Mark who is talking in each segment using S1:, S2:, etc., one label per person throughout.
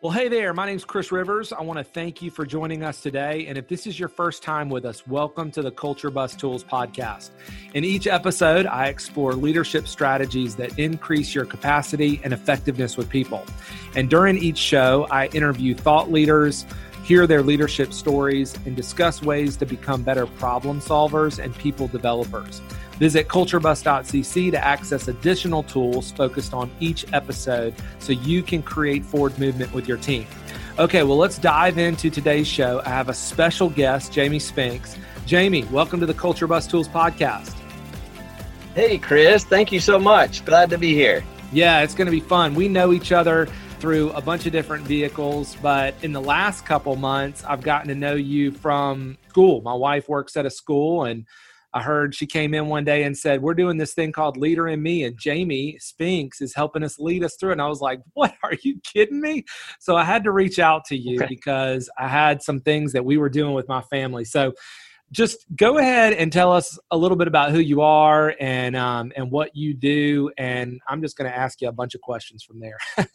S1: Well, hey there. My name's Chris Rivers. I want to thank you for joining us today. And if this is your first time with us, welcome to the Culture Bus Tools podcast. In each episode, I explore leadership strategies that increase your capacity and effectiveness with people. And during each show, I interview thought leaders, hear their leadership stories, and discuss ways to become better problem solvers and people developers. Visit culturebus.cc to access additional tools focused on each episode so you can create forward movement with your team. Okay, well, let's dive into today's show. I have a special guest, Jamie Spinks. Jamie, welcome to the Culture Bus Tools podcast.
S2: Hey, Chris. Thank you so much. Glad to be here.
S1: Yeah, it's going to be fun. We know each other through a bunch of different vehicles, but in the last couple months, I've gotten to know you from school. My wife works at a school and I heard she came in one day and said, We're doing this thing called Leader in Me, and Jamie Spinks is helping us lead us through. And I was like, What? Are you kidding me? So I had to reach out to you okay. because I had some things that we were doing with my family. So just go ahead and tell us a little bit about who you are and um, and what you do. And I'm just going to ask you a bunch of questions from there.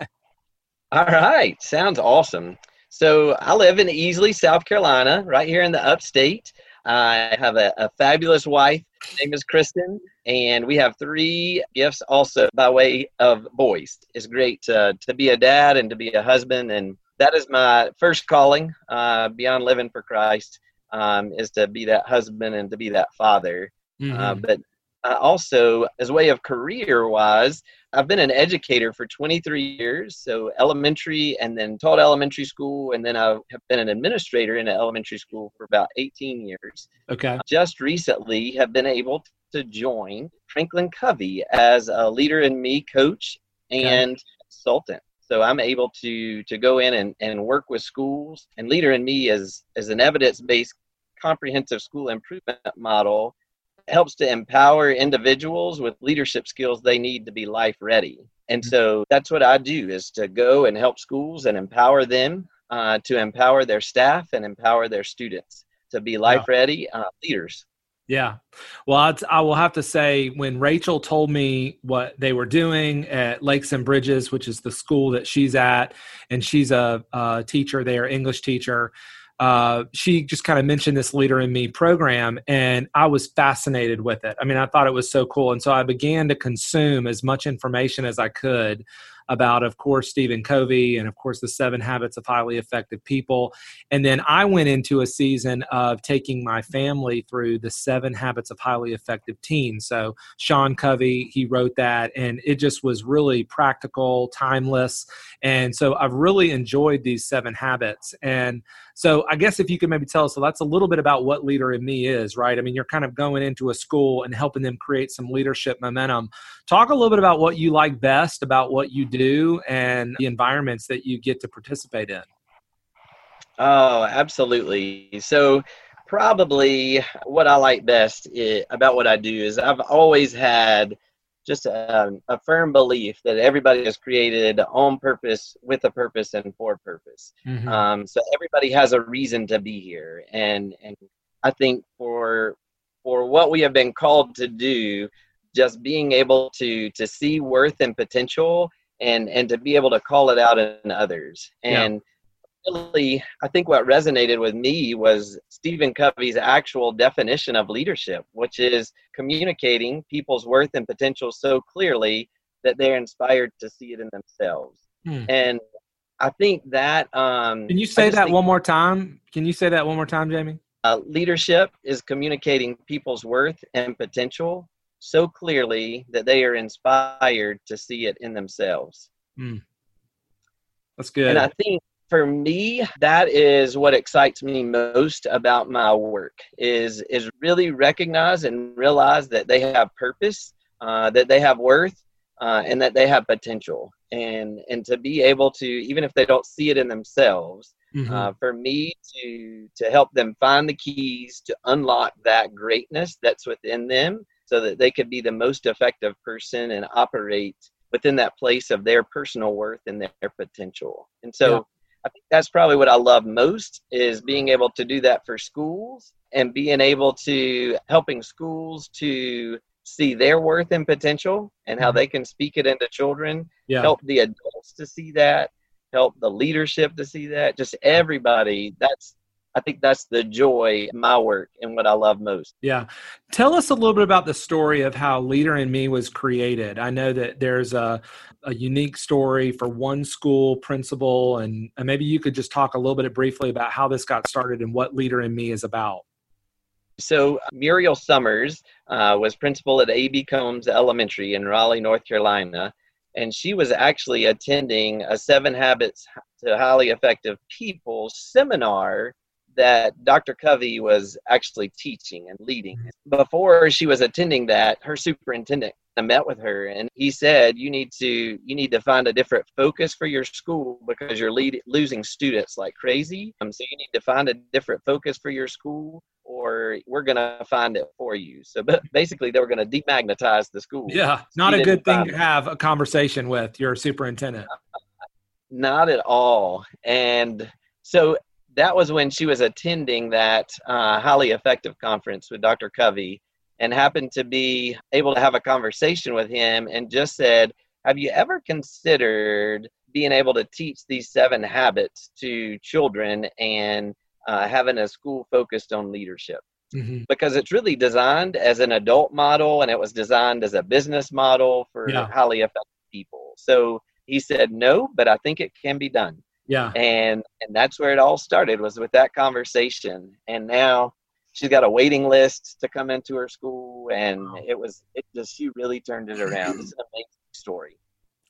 S2: All right. Sounds awesome. So I live in Easley, South Carolina, right here in the upstate. I have a, a fabulous wife. Her name is Kristen, and we have three gifts also by way of boys. It's great to, to be a dad and to be a husband, and that is my first calling uh, beyond living for Christ um, is to be that husband and to be that father. Uh, mm-hmm. Uh, but uh, also, as a way of career wise, I've been an educator for 23 years, so elementary and then taught elementary school, and then I have been an administrator in an elementary school for about 18 years.
S1: Okay.
S2: Just recently have been able to join Franklin Covey as a leader in me coach and okay. consultant. So I'm able to to go in and, and work with schools and leader in me as as an evidence-based comprehensive school improvement model helps to empower individuals with leadership skills they need to be life ready. And mm-hmm. so that's what I do is to go and help schools and empower them uh, to empower their staff and empower their students to be life ready uh, leaders.
S1: Yeah. Well, I'd, I will have to say, when Rachel told me what they were doing at Lakes and Bridges, which is the school that she's at, and she's a, a teacher there, English teacher, uh, she just kind of mentioned this leader in me program and i was fascinated with it. I mean i thought it was so cool and so i began to consume as much information as i could about, of course, Stephen Covey and, of course, the seven habits of highly effective people. And then I went into a season of taking my family through the seven habits of highly effective teens. So Sean Covey, he wrote that, and it just was really practical, timeless. And so I've really enjoyed these seven habits. And so I guess if you could maybe tell us, so that's a little bit about what Leader in Me is, right? I mean, you're kind of going into a school and helping them create some leadership momentum. Talk a little bit about what you like best about what you do and the environments that you get to participate in.
S2: Oh, absolutely. So, probably what I like best about what I do is I've always had just a, a, firm belief that everybody is created on purpose, with a purpose, and for purpose. Mm-hmm. Um, so everybody has a reason to be here, and and I think for for what we have been called to do, just being able to to see worth and potential and and to be able to call it out in others and yeah. really i think what resonated with me was stephen covey's actual definition of leadership which is communicating people's worth and potential so clearly that they're inspired to see it in themselves hmm. and i think that um
S1: can you say that one more time can you say that one more time jamie
S2: uh, leadership is communicating people's worth and potential so clearly that they are inspired to see it in themselves. Mm.
S1: That's good.
S2: And I think for me that is what excites me most about my work is is really recognize and realize that they have purpose uh, that they have worth uh, and that they have potential and and to be able to even if they don't see it in themselves mm-hmm. uh, for me to to help them find the keys to unlock that greatness that's within them so that they could be the most effective person and operate within that place of their personal worth and their potential. And so yeah. I think that's probably what I love most is being able to do that for schools and being able to helping schools to see their worth and potential and how mm-hmm. they can speak it into children, yeah. help the adults to see that help the leadership to see that. Just everybody. That's I think that's the joy my work and what I love most.
S1: Yeah. Tell us a little bit about the story of how Leader in Me was created. I know that there's a, a unique story for one school principal, and, and maybe you could just talk a little bit briefly about how this got started and what Leader in Me is about.
S2: So, Muriel Summers uh, was principal at A.B. Combs Elementary in Raleigh, North Carolina. And she was actually attending a Seven Habits to Highly Effective People seminar that Dr. Covey was actually teaching and leading. Before she was attending that, her superintendent met with her and he said you need to you need to find a different focus for your school because you're lead, losing students like crazy um, so you need to find a different focus for your school or we're going to find it for you so but basically they were going to demagnetize the school
S1: yeah not a good thing to have a conversation with your superintendent
S2: not at all and so that was when she was attending that uh, highly effective conference with Dr. Covey and happened to be able to have a conversation with him and just said, Have you ever considered being able to teach these seven habits to children and uh, having a school focused on leadership? Mm-hmm. Because it's really designed as an adult model and it was designed as a business model for yeah. highly effective people. So he said, No, but I think it can be done
S1: yeah.
S2: And and that's where it all started was with that conversation. And now she's got a waiting list to come into her school and wow. it was it just she really turned it around. It's an amazing story.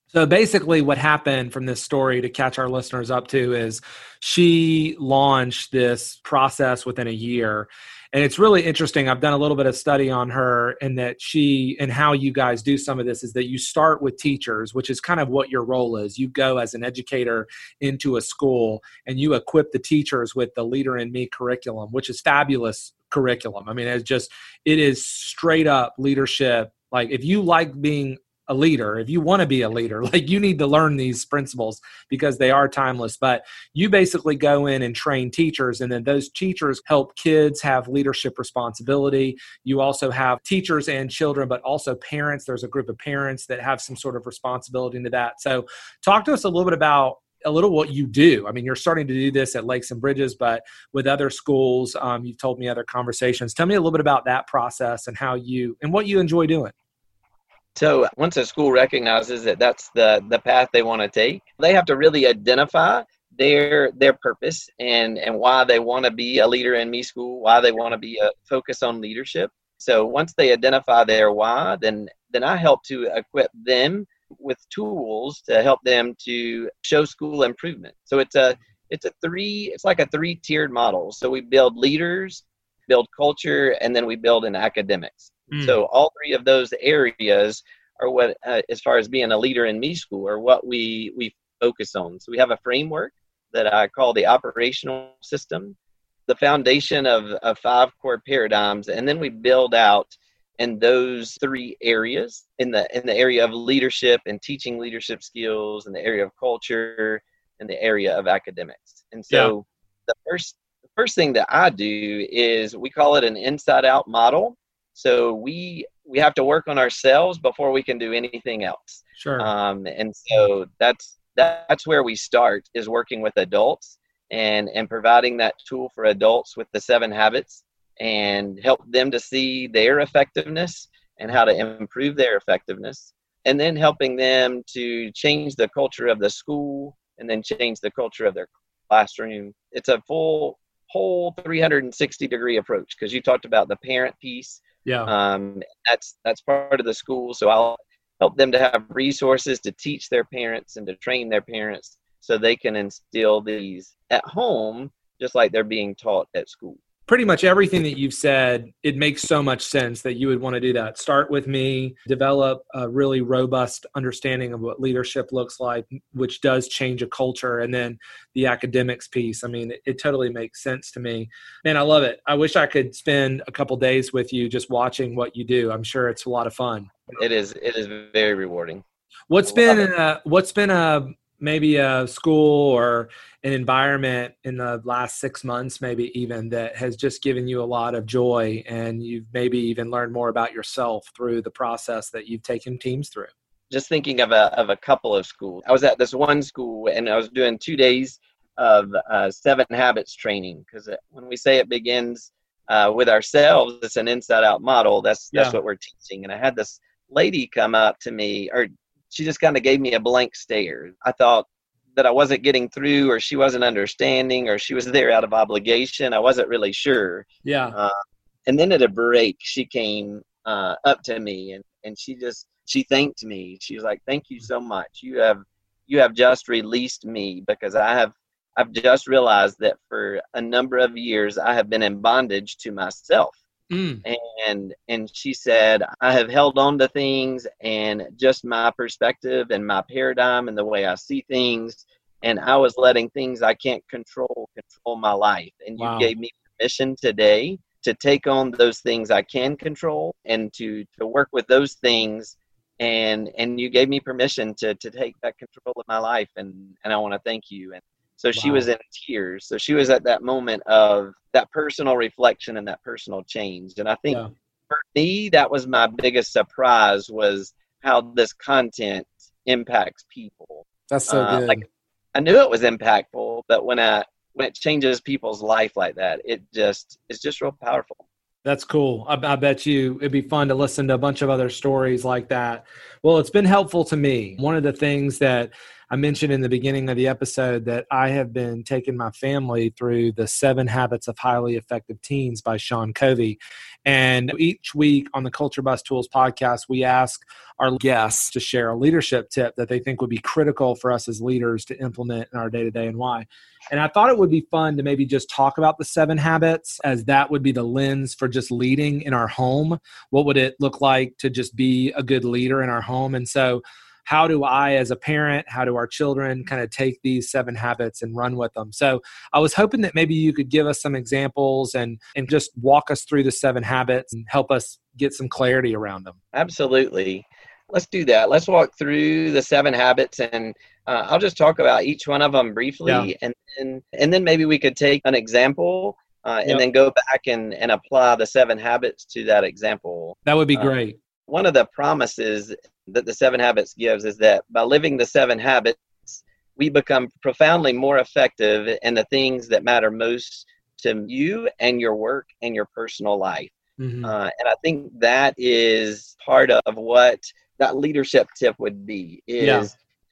S1: So basically what happened from this story to catch our listeners up to is she launched this process within a year and it's really interesting i've done a little bit of study on her and that she and how you guys do some of this is that you start with teachers which is kind of what your role is. You go as an educator into a school and you equip the teachers with the leader in me curriculum which is fabulous curriculum. I mean it's just it is straight up leadership. Like if you like being a leader if you want to be a leader like you need to learn these principles because they are timeless but you basically go in and train teachers and then those teachers help kids have leadership responsibility you also have teachers and children but also parents there's a group of parents that have some sort of responsibility into that so talk to us a little bit about a little what you do. I mean, you're starting to do this at Lakes and Bridges, but with other schools, um, you've told me other conversations. Tell me a little bit about that process and how you and what you enjoy doing.
S2: So once a school recognizes that that's the the path they want to take, they have to really identify their their purpose and and why they want to be a leader in me school, why they want to be a focus on leadership. So once they identify their why, then then I help to equip them with tools to help them to show school improvement. So it's a it's a three it's like a three tiered model. So we build leaders, build culture, and then we build in academics. Mm. So all three of those areas are what, uh, as far as being a leader in me school, are what we we focus on. So we have a framework that I call the operational system, the foundation of, of five core paradigms, and then we build out in those three areas in the in the area of leadership and teaching leadership skills, in the area of culture, in the area of academics. And so yeah. the first the first thing that I do is we call it an inside out model so we we have to work on ourselves before we can do anything else.
S1: Sure.
S2: Um, and so that's that's where we start is working with adults and and providing that tool for adults with the seven habits and help them to see their effectiveness and how to improve their effectiveness and then helping them to change the culture of the school and then change the culture of their classroom it's a full whole 360 degree approach because you talked about the parent piece
S1: yeah.
S2: Um, that's that's part of the school. So I'll help them to have resources to teach their parents and to train their parents so they can instill these at home just like they're being taught at school
S1: pretty much everything that you've said, it makes so much sense that you would want to do that. Start with me, develop a really robust understanding of what leadership looks like, which does change a culture, and then the academics piece. I mean, it, it totally makes sense to me. Man, I love it. I wish I could spend a couple days with you just watching what you do. I'm sure it's a lot of fun.
S2: It is. It is very rewarding.
S1: What's been a, uh, what's been a maybe a school or an environment in the last six months, maybe even that has just given you a lot of joy and you've maybe even learned more about yourself through the process that you've taken teams through?
S2: just thinking of a, of a couple of schools. I was at this one school and I was doing two days of uh, seven habits training because when we say it begins uh, with ourselves, it's an inside out model. That's that's yeah. what we're teaching. And I had this lady come up to me, or she just kind of gave me a blank stare. I thought that I wasn't getting through, or she wasn't understanding, or she was there out of obligation. I wasn't really sure.
S1: Yeah. Uh,
S2: and then at a break, she came uh, up to me and and she just she thanked me. She was like, "Thank you so much. You have you have just released me because I have I've just realized that for a number of years I have been in bondage to myself." Mm. And and she said, "I have held on to things and just my perspective and my paradigm and the way I see things." And I was letting things I can't control control my life. And you wow. gave me permission today to take on those things I can control and to to work with those things and and you gave me permission to to take that control of my life and and I want to thank you and so wow. she was in tears so she was at that moment of that personal reflection and that personal change and I think yeah. for me that was my biggest surprise was how this content impacts people
S1: that's so uh, good like
S2: I knew it was impactful but when I when it changes people's life like that it just it's just real powerful
S1: that's cool. I, I, bet you it'd be fun to listen to a bunch of other stories like that. Well, it's been helpful to me. One of the things that I mentioned in the beginning of the episode that I have been taking my family through the Seven Habits of Highly Effective Teens by Sean Covey. And each week on the Culture Bus Tools podcast, we ask our guests to share a leadership tip that they think would be critical for us as leaders to implement in our day to day and why. And I thought it would be fun to maybe just talk about the seven habits, as that would be the lens for just leading in our home. What would it look like to just be a good leader in our home? And so, how do I, as a parent, how do our children kind of take these seven habits and run with them? So I was hoping that maybe you could give us some examples and and just walk us through the seven habits and help us get some clarity around them.
S2: Absolutely. Let's do that. Let's walk through the seven habits and uh, I'll just talk about each one of them briefly yeah. and then and then maybe we could take an example uh, and yep. then go back and, and apply the seven habits to that example.
S1: That would be uh, great.
S2: one of the promises that the seven habits gives is that by living the seven habits, we become profoundly more effective in the things that matter most to you and your work and your personal life. Mm-hmm. Uh, and I think that is part of what that leadership tip would be is yeah.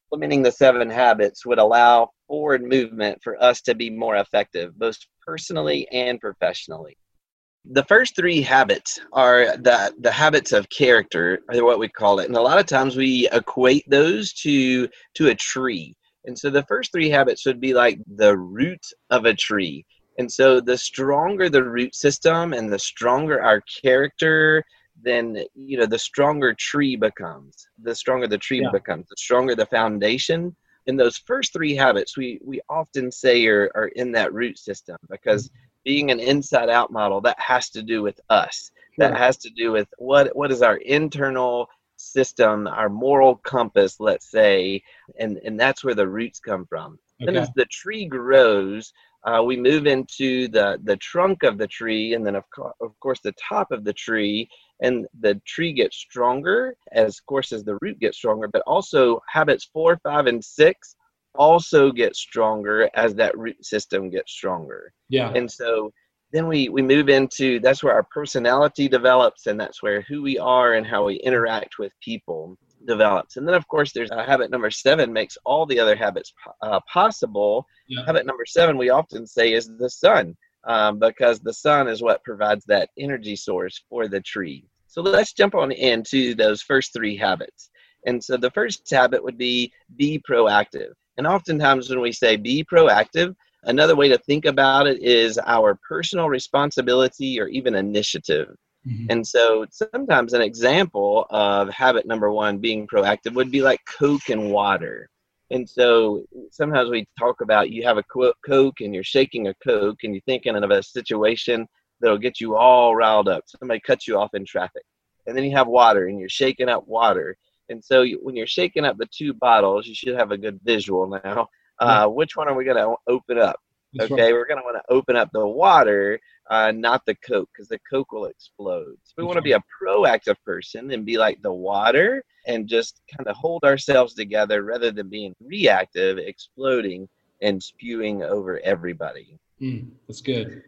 S2: implementing the seven habits would allow forward movement for us to be more effective, both personally and professionally the first three habits are the the habits of character or what we call it. And a lot of times we equate those to to a tree. And so the first three habits would be like the root of a tree. And so the stronger the root system and the stronger our character then you know the stronger tree becomes the stronger the tree yeah. becomes the stronger the foundation. And those first three habits we we often say are, are in that root system because mm-hmm being an inside out model that has to do with us. That has to do with what what is our internal system our moral compass let's say and and that's where the roots come from. Okay. then as the tree grows uh, we move into the the trunk of the tree and then of, co- of course the top of the tree and the tree gets stronger as of course as the root gets stronger but also habits four five and six also get stronger as that root system gets stronger.
S1: Yeah.
S2: And so then we we move into that's where our personality develops and that's where who we are and how we interact with people develops and then of course there's uh, habit number seven makes all the other habits uh, possible yeah. habit number seven we often say is the sun um, because the sun is what provides that energy source for the tree so let's jump on into those first three habits and so the first habit would be be proactive and oftentimes, when we say be proactive, another way to think about it is our personal responsibility or even initiative. Mm-hmm. And so sometimes an example of habit number one being proactive would be like Coke and water. And so sometimes we talk about you have a Coke and you're shaking a Coke and you're thinking of a situation that'll get you all riled up. Somebody cuts you off in traffic. And then you have water and you're shaking up water. And so you, when you're shaking up the two bottles, you should have a good visual now. Uh, which one are we going to open up? okay, we're going to want to open up the water, uh, not the Coke, because the Coke will explode. So we want to be a proactive person and be like the water and just kind of hold ourselves together rather than being reactive, exploding, and spewing over everybody.
S3: Mm, that's good.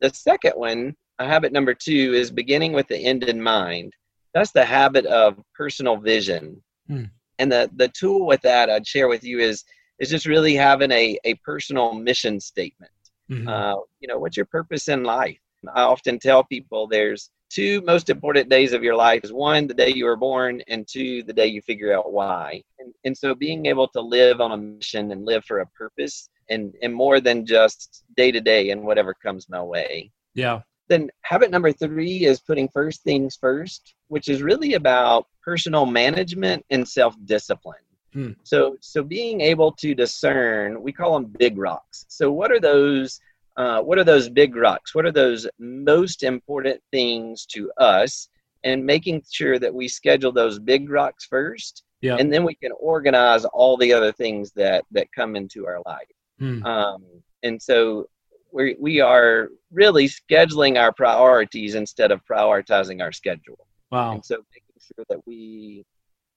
S2: The second one, habit number two, is beginning with the end in mind. That's the habit of personal vision. Mm. And the, the tool with that I'd share with you is is just really having a, a personal mission statement. Mm-hmm. Uh, you know, what's your purpose in life? I often tell people there's two most important days of your life is one the day you were born and two the day you figure out why and, and so being able to live on a mission and live for a purpose and and more than just day to day and whatever comes my way
S1: yeah
S2: then habit number three is putting first things first which is really about personal management and self-discipline hmm. so so being able to discern we call them big rocks so what are those uh, what are those big rocks? What are those most important things to us? And making sure that we schedule those big rocks first, yeah. and then we can organize all the other things that that come into our life. Hmm. Um, and so we we are really scheduling our priorities instead of prioritizing our schedule.
S1: Wow!
S2: And so making sure that we,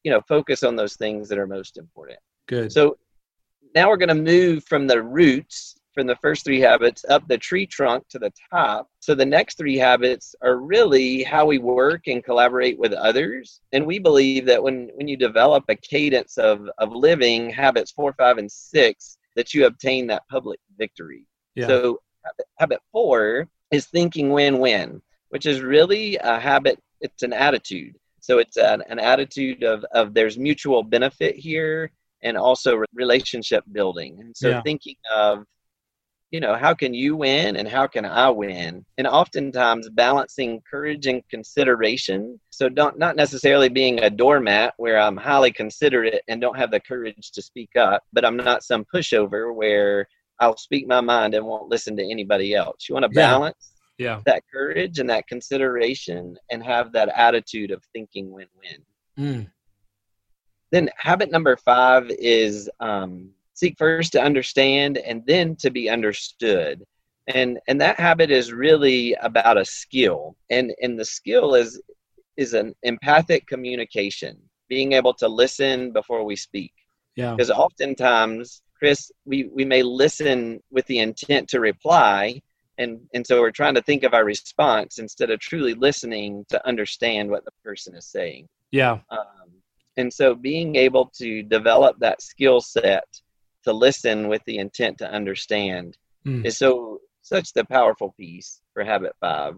S2: you know, focus on those things that are most important.
S1: Good.
S2: So now we're going to move from the roots from the first three habits up the tree trunk to the top. So the next three habits are really how we work and collaborate with others. And we believe that when, when you develop a cadence of, of living habits four, five, and six, that you obtain that public victory. Yeah. So habit, habit four is thinking win-win, which is really a habit. It's an attitude. So it's an, an attitude of, of there's mutual benefit here and also relationship building. And so yeah. thinking of you know, how can you win and how can I win? And oftentimes balancing courage and consideration. So don't not necessarily being a doormat where I'm highly considerate and don't have the courage to speak up, but I'm not some pushover where I'll speak my mind and won't listen to anybody else. You want to balance
S1: yeah.
S2: that courage and that consideration and have that attitude of thinking win-win. Mm. Then habit number five is um, seek first to understand and then to be understood and and that habit is really about a skill and and the skill is is an empathic communication being able to listen before we speak
S1: yeah
S2: because oftentimes chris we we may listen with the intent to reply and and so we're trying to think of our response instead of truly listening to understand what the person is saying.
S1: Yeah.
S2: Um, and so being able to develop that skill set to listen with the intent to understand mm. is so such the powerful piece for habit five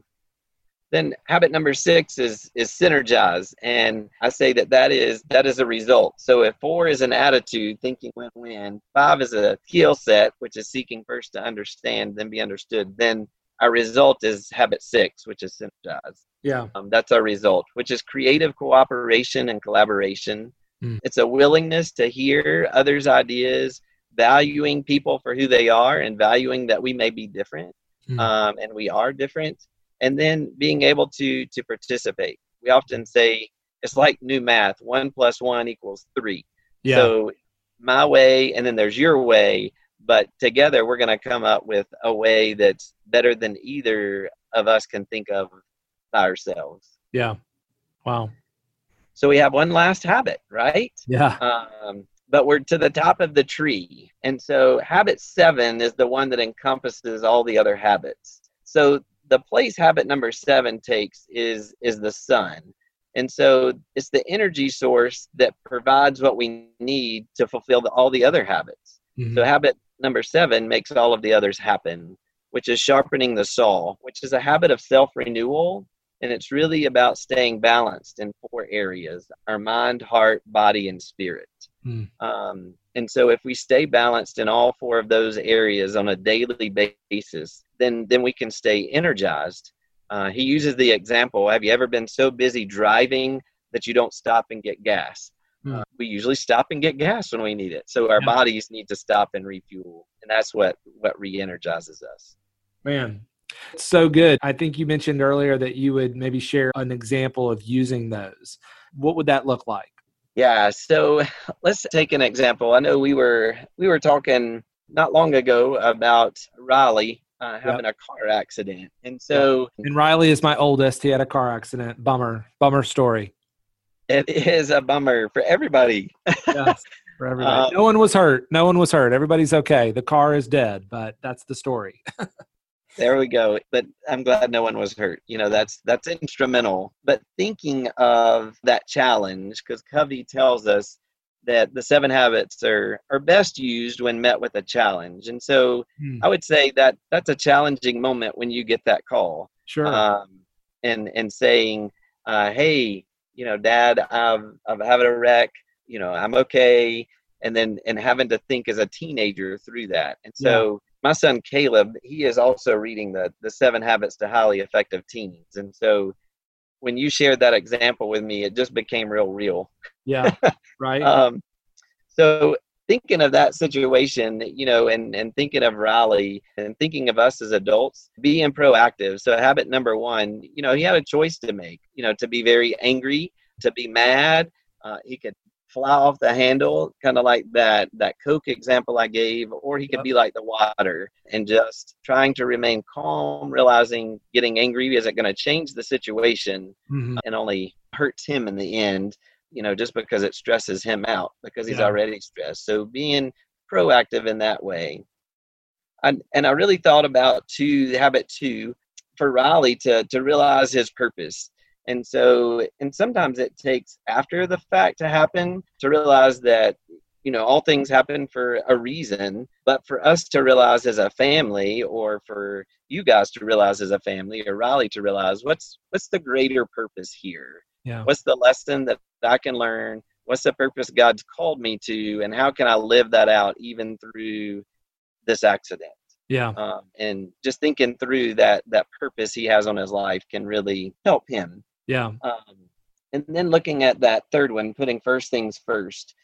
S2: then habit number six is is synergize. And i say that that is that is a result. So if four is an attitude thinking win-win five is a skill set which is seeking first to understand then be understood then our result is habit six which is synergize.
S1: Yeah.
S2: Um, that's our result which is creative cooperation and collaboration. Mm. it's a willingness to hear others ideas valuing people for who they are and valuing that we may be different mm. um, and we are different and then being able to to participate. We often say it's like new math one plus one equals three. Yeah. so my way and then there's your way but together we're going to come up with a way that's better than either of us can think of by ourselves.
S1: Yeah. Wow.
S2: So we have one last habit right?
S1: Yeah.
S2: Um, but we're to the top of the tree. And so habit seven is the one that encompasses all the other habits. So the place habit number seven takes is is the sun. And so it's the energy source that provides what we need to fulfill the, all the other habits. Mm-hmm. So habit number seven makes all of the others happen, which is sharpening the saw, which is a habit of self renewal. And it's really about staying balanced in four areas our mind, heart, body, and spirit. Mm. Um, and so if we stay balanced in all four of those areas on a daily basis, then then we can stay energized. Uh, he uses the example: Have you ever been so busy driving that you don't stop and get gas? Mm. Uh, we usually stop and get gas when we need it. So our yeah. bodies need to stop and refuel, and that's what what re-energizes us.
S1: Man, so good. I think you mentioned earlier that you would maybe share an example of using those. What would that look like?
S2: Yeah, so let's take an example. I know we were we were talking not long ago about Riley uh, having yep. a car accident, and so
S1: and Riley is my oldest. He had a car accident. Bummer, bummer story.
S2: It is a bummer for everybody.
S1: yes, for everybody. Um, no one was hurt. No one was hurt. Everybody's okay. The car is dead, but that's the story.
S2: there we go. But I'm glad no one was hurt. You know, that's that's instrumental. But thinking of that challenge, because Covey tells us that the seven habits are are best used when met with a challenge and so hmm. i would say that that's a challenging moment when you get that call
S1: sure um,
S2: and and saying uh, hey you know dad i've i've had a wreck you know i'm okay and then and having to think as a teenager through that and so yeah. My son caleb he is also reading the the seven habits to highly effective teens and so when you shared that example with me it just became real real
S1: yeah, right. um,
S2: so thinking of that situation, you know, and, and thinking of Riley and thinking of us as adults, being proactive. So habit number one, you know, he had a choice to make, you know, to be very angry, to be mad. Uh, he could fly off the handle, kind of like that that Coke example I gave, or he could yep. be like the water and just trying to remain calm, realizing getting angry isn't going to change the situation mm-hmm. and only hurts him in the end you know, just because it stresses him out because he's yeah. already stressed. So being proactive in that way. I, and I really thought about two habit two for Riley to to realize his purpose. And so and sometimes it takes after the fact to happen to realize that you know all things happen for a reason but for us to realize as a family or for you guys to realize as a family or riley to realize what's what's the greater purpose here
S1: yeah.
S2: What's the lesson that I can learn? What's the purpose God's called me to? And how can I live that out even through this accident?
S1: Yeah.
S2: Um, and just thinking through that that purpose he has on his life can really help him.
S1: Yeah.
S2: Um, and then looking at that third one, putting first things first.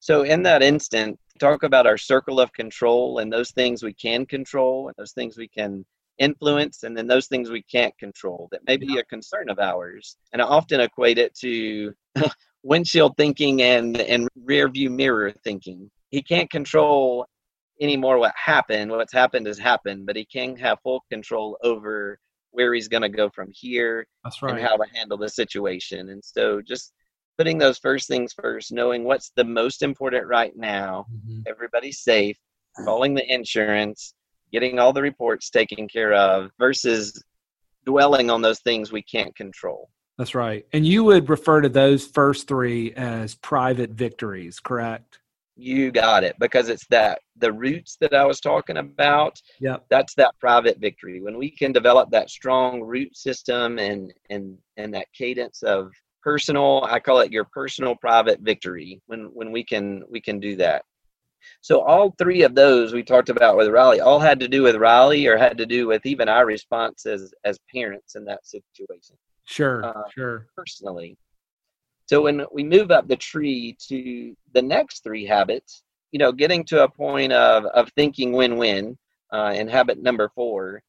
S2: So in that instant, talk about our circle of control and those things we can control and those things we can influence and then those things we can't control that may be a concern of ours and i often equate it to windshield thinking and and rear view mirror thinking he can't control anymore what happened what's happened has happened but he can have full control over where he's going to go from here
S1: That's right.
S2: and how to handle the situation and so just putting those first things first knowing what's the most important right now mm-hmm. everybody's safe calling the insurance getting all the reports taken care of versus dwelling on those things we can't control.
S1: That's right. And you would refer to those first three as private victories, correct?
S2: You got it because it's that the roots that I was talking about.
S1: Yeah.
S2: That's that private victory. When we can develop that strong root system and and and that cadence of personal, I call it your personal private victory. When when we can we can do that. So all three of those we talked about with Riley all had to do with Riley or had to do with even our response as, as parents in that situation.
S1: Sure, uh, sure.
S2: Personally. So when we move up the tree to the next three habits, you know, getting to a point of, of thinking win-win uh, in habit number four.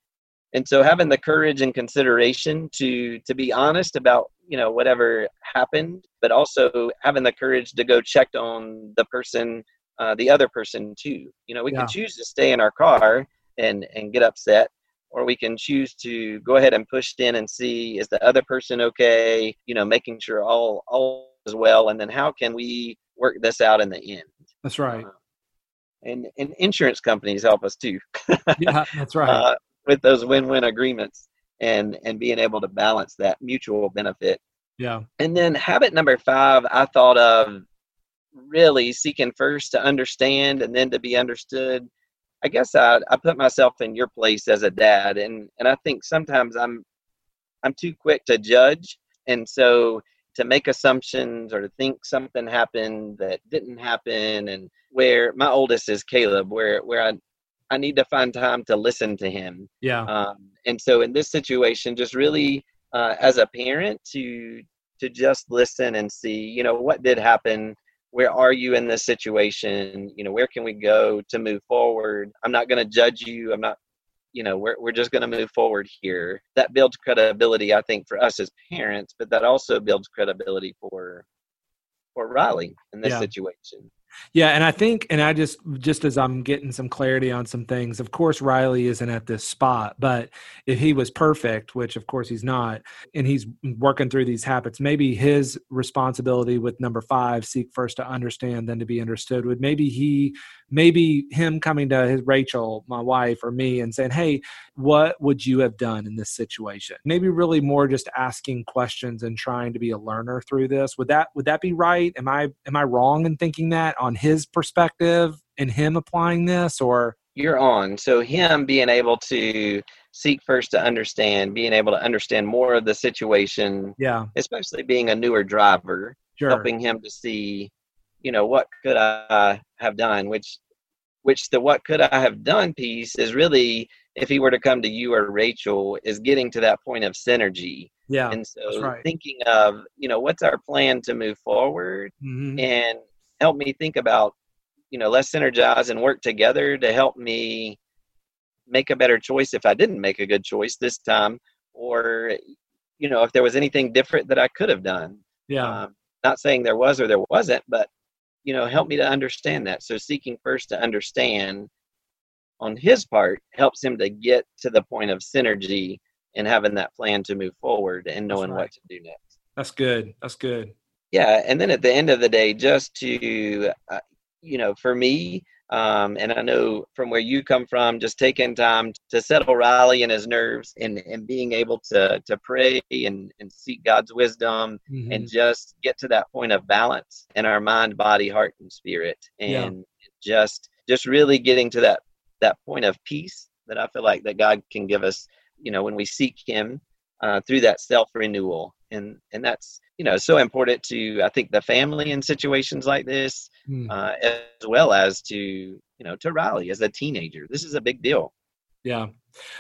S2: And so having the courage and consideration to to be honest about, you know, whatever happened, but also having the courage to go check on the person uh, the other person too. You know, we yeah. can choose to stay in our car and and get upset, or we can choose to go ahead and push in and see is the other person okay. You know, making sure all all is well, and then how can we work this out in the end?
S1: That's right. Uh,
S2: and and insurance companies help us too.
S1: yeah, that's right. Uh,
S2: with those win-win agreements and and being able to balance that mutual benefit.
S1: Yeah.
S2: And then habit number five, I thought of really seeking first to understand and then to be understood. I guess I, I put myself in your place as a dad, and, and I think sometimes I'm I'm too quick to judge, and so to make assumptions or to think something happened that didn't happen, and where my oldest is Caleb, where where I I need to find time to listen to him.
S1: Yeah.
S2: Um, and so in this situation, just really uh, as a parent to to just listen and see, you know, what did happen where are you in this situation? You know where can we go to move forward? I'm not going to judge you. I'm not you know we're, we're just going to move forward here. That builds credibility i think for us as parents but that also builds credibility for for riley in this yeah. situation
S1: Yeah, and I think, and I just, just as I'm getting some clarity on some things, of course, Riley isn't at this spot, but if he was perfect, which of course he's not, and he's working through these habits, maybe his responsibility with number five, seek first to understand, then to be understood, would maybe he, maybe him coming to his Rachel, my wife, or me and saying, Hey, what would you have done in this situation? Maybe really more just asking questions and trying to be a learner through this. Would that, would that be right? Am I, am I wrong in thinking that on his perspective and him applying this or
S2: you're on so him being able to seek first to understand being able to understand more of the situation
S1: yeah
S2: especially being a newer driver
S1: sure.
S2: helping him to see you know what could i have done? Which which the what could i have done piece is really if he were to come to you or rachel is getting to that point of synergy.
S1: Yeah
S2: and so
S1: right.
S2: thinking of you know what's our plan to move forward?
S1: Mm-hmm.
S2: and help me think about you know let's synergize and work together to help me make a better choice if i didn't make a good choice this time or you know if there was anything different that i could have done.
S1: Yeah.
S2: Um, not saying there was or there wasn't but you know help me to understand that. So seeking first to understand on his part helps him to get to the point of synergy and having that plan to move forward and knowing right. what to do next.
S1: That's good. That's good.
S2: Yeah and then at the end of the day just to uh, you know for me um, and i know from where you come from just taking time to settle riley and his nerves and, and being able to to pray and, and seek god's wisdom mm-hmm. and just get to that point of balance in our mind body heart and spirit and yeah. just just really getting to that that point of peace that i feel like that god can give us you know when we seek him uh, through that self renewal and and that's you know so important to i think the family in situations like this mm. uh, as well as to you know to riley as a teenager. This is a big deal.
S1: Yeah.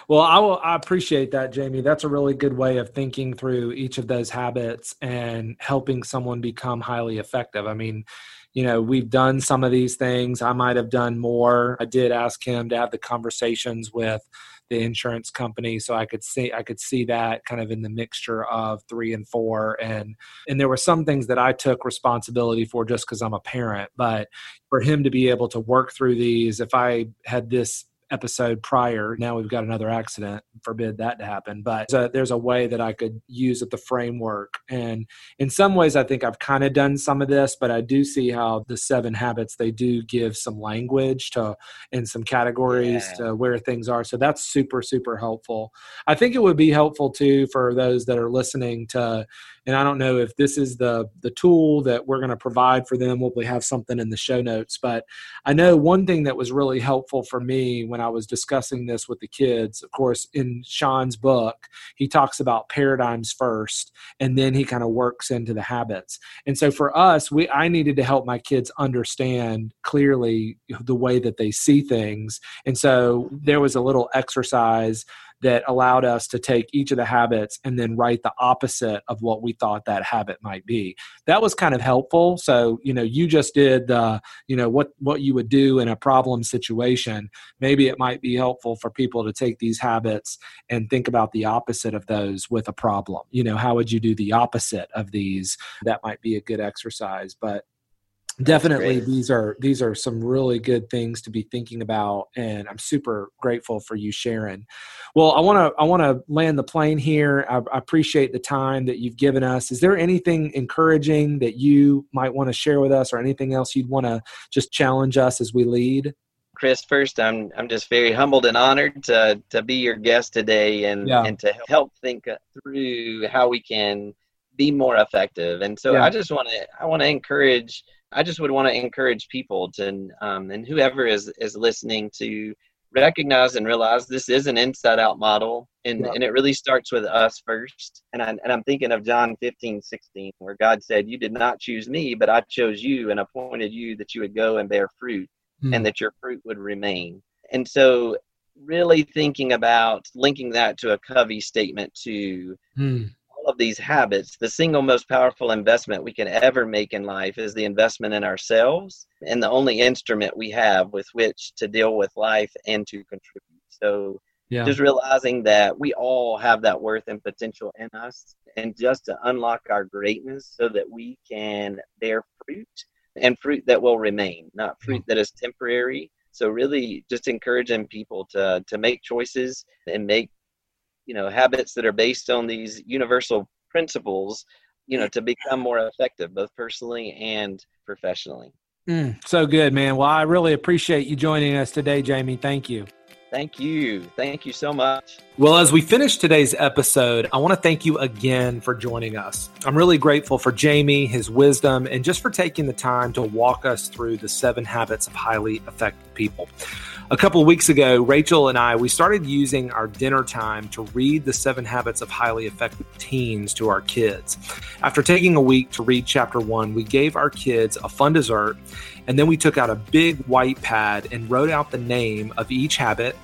S1: Well i will i appreciate that jamie. That's a really good way of thinking through each of those habits and helping someone become highly effective. I mean you know we've done some of these things. I might have done more. I did ask him to have the conversations with the insurance company so i could see i could see that kind of in the mixture of three and four. And and there were some things that i took responsibility for just because i'm a parent but for him to be able to work through these if i had this episode prior. Now we've got another accident. Forbid that to happen. But there's a, there's a way that I could use at the framework. And in some ways, I think I've kind of done some of this, but I do see how the seven habits, they do give some language to in some categories yeah. to where things are. So that's super, super helpful. I think it would be helpful too for those that are listening to and I don't know if this is the the tool that we're going to provide for them. We'll probably have something in the show notes, but I know one thing that was really helpful for me when I was discussing this with the kids. Of course, in Sean's book, he talks about paradigms first, and then he kind of works into the habits. And so for us, we I needed to help my kids understand clearly the way that they see things, and so there was a little exercise that allowed us to take each of the habits and then write the opposite of what we thought that habit might be. That was kind of helpful. So, you know, you just did the, you know, what what you would do in a problem situation. Maybe it might be helpful for people to take these habits and think about the opposite of those with a problem. You know, how would you do the opposite of these? That might be a good exercise, but definitely these are these are some really good things to be thinking about and i'm super grateful for you sharing. Well i want to i want to land the plane here. I, I, appreciate the time that you've given us. Is there anything encouraging that you might want to share with us or anything else you'd want to just challenge us as we lead?
S2: Chris first i'm i'm just very humbled and honored to to be your guest today and yeah. and to help think through how we can be more effective and so yeah. i just want to i want to encourage I just would want to encourage people to, um, and whoever is is listening to recognize and realize this is an inside out model and, yeah. and it really starts with us first and, I, and i'm thinking of john 15 16 where god said you did not choose me but i chose you and appointed you that you would go and bear fruit mm. and that your fruit would remain and so really thinking about linking that to a covey statement to mm of these habits, the single most powerful investment we can ever make in life is the investment in ourselves and the only instrument we have with which to deal with life and to contribute. So, yeah. just realizing that we all have that worth and potential in us, and just to unlock our greatness so that we can bear fruit and fruit that will remain, not fruit that is temporary. So really just encouraging people to to make choices and make you know habits that are based on these universal principles, you know, to become more effective both personally and professionally.
S1: Mm, so good, man. Well, I really appreciate you joining us today, Jamie. Thank you.
S2: Thank you. Thank you so much.
S1: Well, as we finish today's episode, I want to thank you again for joining us. I'm really grateful for Jamie, his wisdom, and just for taking the time to walk us through the seven habits of highly effective people. A couple weeks ago, Rachel and I, we started using our dinner time to read the seven habits of highly effective teens to our kids. After taking a week to read chapter one, we gave our kids a fun dessert, and then we took out a big white pad and wrote out the name of each habit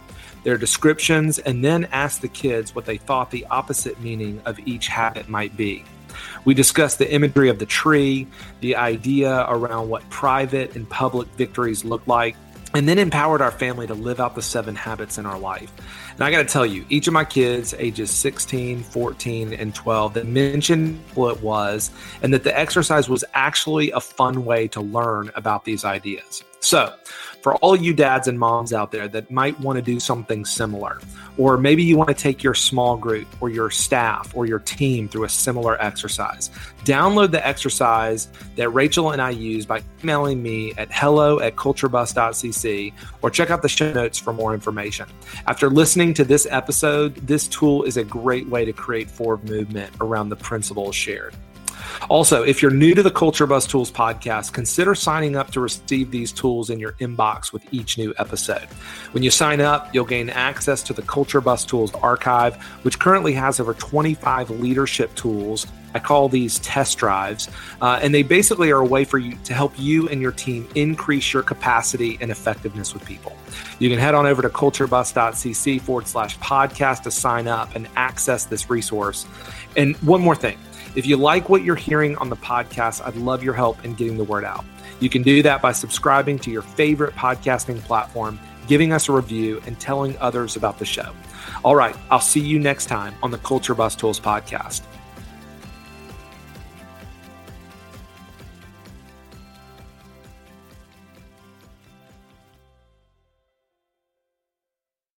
S1: their descriptions, and then asked the kids what they thought the opposite meaning of each habit might be. We discussed the imagery of the tree, the idea around what private and public victories look like, and then empowered our family to live out the seven habits in our life. And I got to tell you, each of my kids, ages 16, 14, and 12, that mentioned what it was, and that the exercise was actually a fun way to learn about these ideas. So, for all you dads and moms out there that might want to do something similar, or maybe you want to take your small group or your staff or your team through a similar exercise, download the exercise that Rachel and I use by emailing me at hello at culturebus.cc or check out the show notes for more information. After listening to this episode, this tool is a great way to create forward movement around the principles shared. Also, if you're new to the Culture Bus Tools podcast, consider signing up to receive these tools in your inbox with each new episode. When you sign up, you'll gain access to the Culture Bus Tools archive, which currently has over 25 leadership tools. I call these test drives, uh, and they basically are a way for you to help you and your team increase your capacity and effectiveness with people. You can head on over to culturebus.cc forward slash podcast to sign up and access this resource. And one more thing if you like what you're hearing on the podcast, I'd love your help in getting the word out. You can do that by subscribing to your favorite podcasting platform, giving us a review, and telling others about the show. All right, I'll see you next time on the Culture Bus Tools podcast.